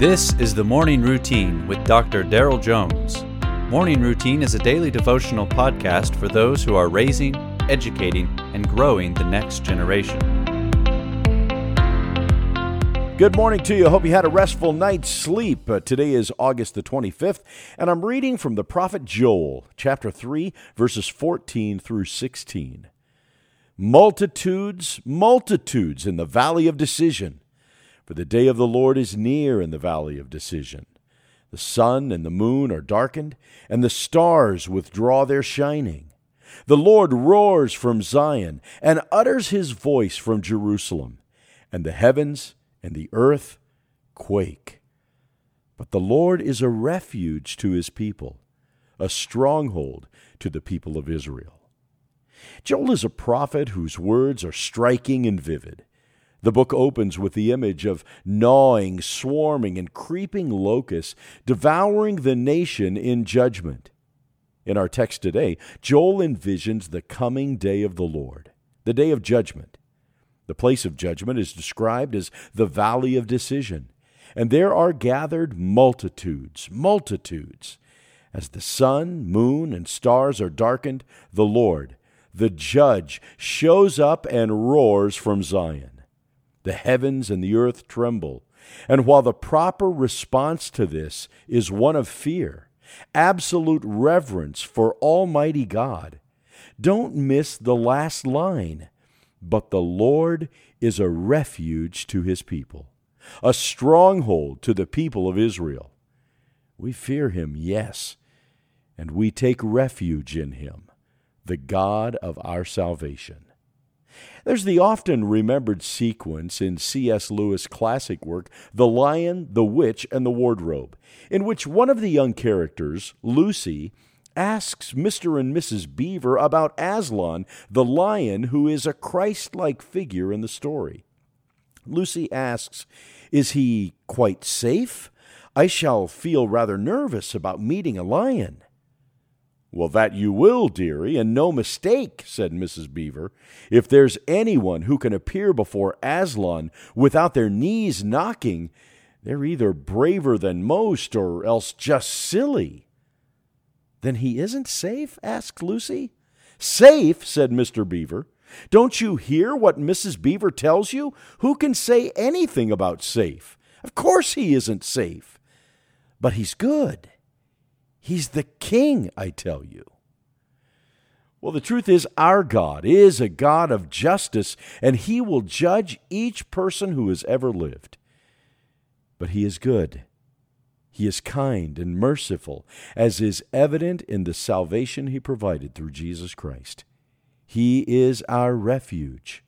This is the Morning Routine with Dr. Daryl Jones. Morning Routine is a daily devotional podcast for those who are raising, educating, and growing the next generation. Good morning to you. Hope you had a restful night's sleep. Uh, today is August the 25th, and I'm reading from the prophet Joel, chapter 3, verses 14 through 16. Multitudes, multitudes in the valley of decision for the day of the Lord is near in the valley of decision. The sun and the moon are darkened, and the stars withdraw their shining. The Lord roars from Zion and utters his voice from Jerusalem, and the heavens and the earth quake. But the Lord is a refuge to his people, a stronghold to the people of Israel. Joel is a prophet whose words are striking and vivid. The book opens with the image of gnawing, swarming, and creeping locusts devouring the nation in judgment. In our text today, Joel envisions the coming day of the Lord, the day of judgment. The place of judgment is described as the valley of decision, and there are gathered multitudes, multitudes. As the sun, moon, and stars are darkened, the Lord, the judge, shows up and roars from Zion. The heavens and the earth tremble. And while the proper response to this is one of fear, absolute reverence for Almighty God, don't miss the last line. But the Lord is a refuge to his people, a stronghold to the people of Israel. We fear him, yes, and we take refuge in him, the God of our salvation. There's the often remembered sequence in C.S. Lewis' classic work, The Lion, the Witch, and the Wardrobe, in which one of the young characters, Lucy, asks Mr. and Mrs. Beaver about Aslan, the lion who is a Christ like figure in the story. Lucy asks, Is he quite safe? I shall feel rather nervous about meeting a lion. Well, that you will, dearie, and no mistake, said Mrs. Beaver. If there's anyone who can appear before Aslan without their knees knocking, they're either braver than most or else just silly. Then he isn't safe? asked Lucy. Safe, said Mr. Beaver. Don't you hear what Mrs. Beaver tells you? Who can say anything about safe? Of course he isn't safe. But he's good. He's the king, I tell you. Well, the truth is, our God is a God of justice, and He will judge each person who has ever lived. But He is good. He is kind and merciful, as is evident in the salvation He provided through Jesus Christ. He is our refuge.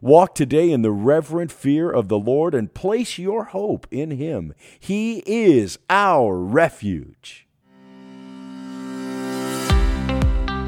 Walk today in the reverent fear of the Lord and place your hope in Him. He is our refuge.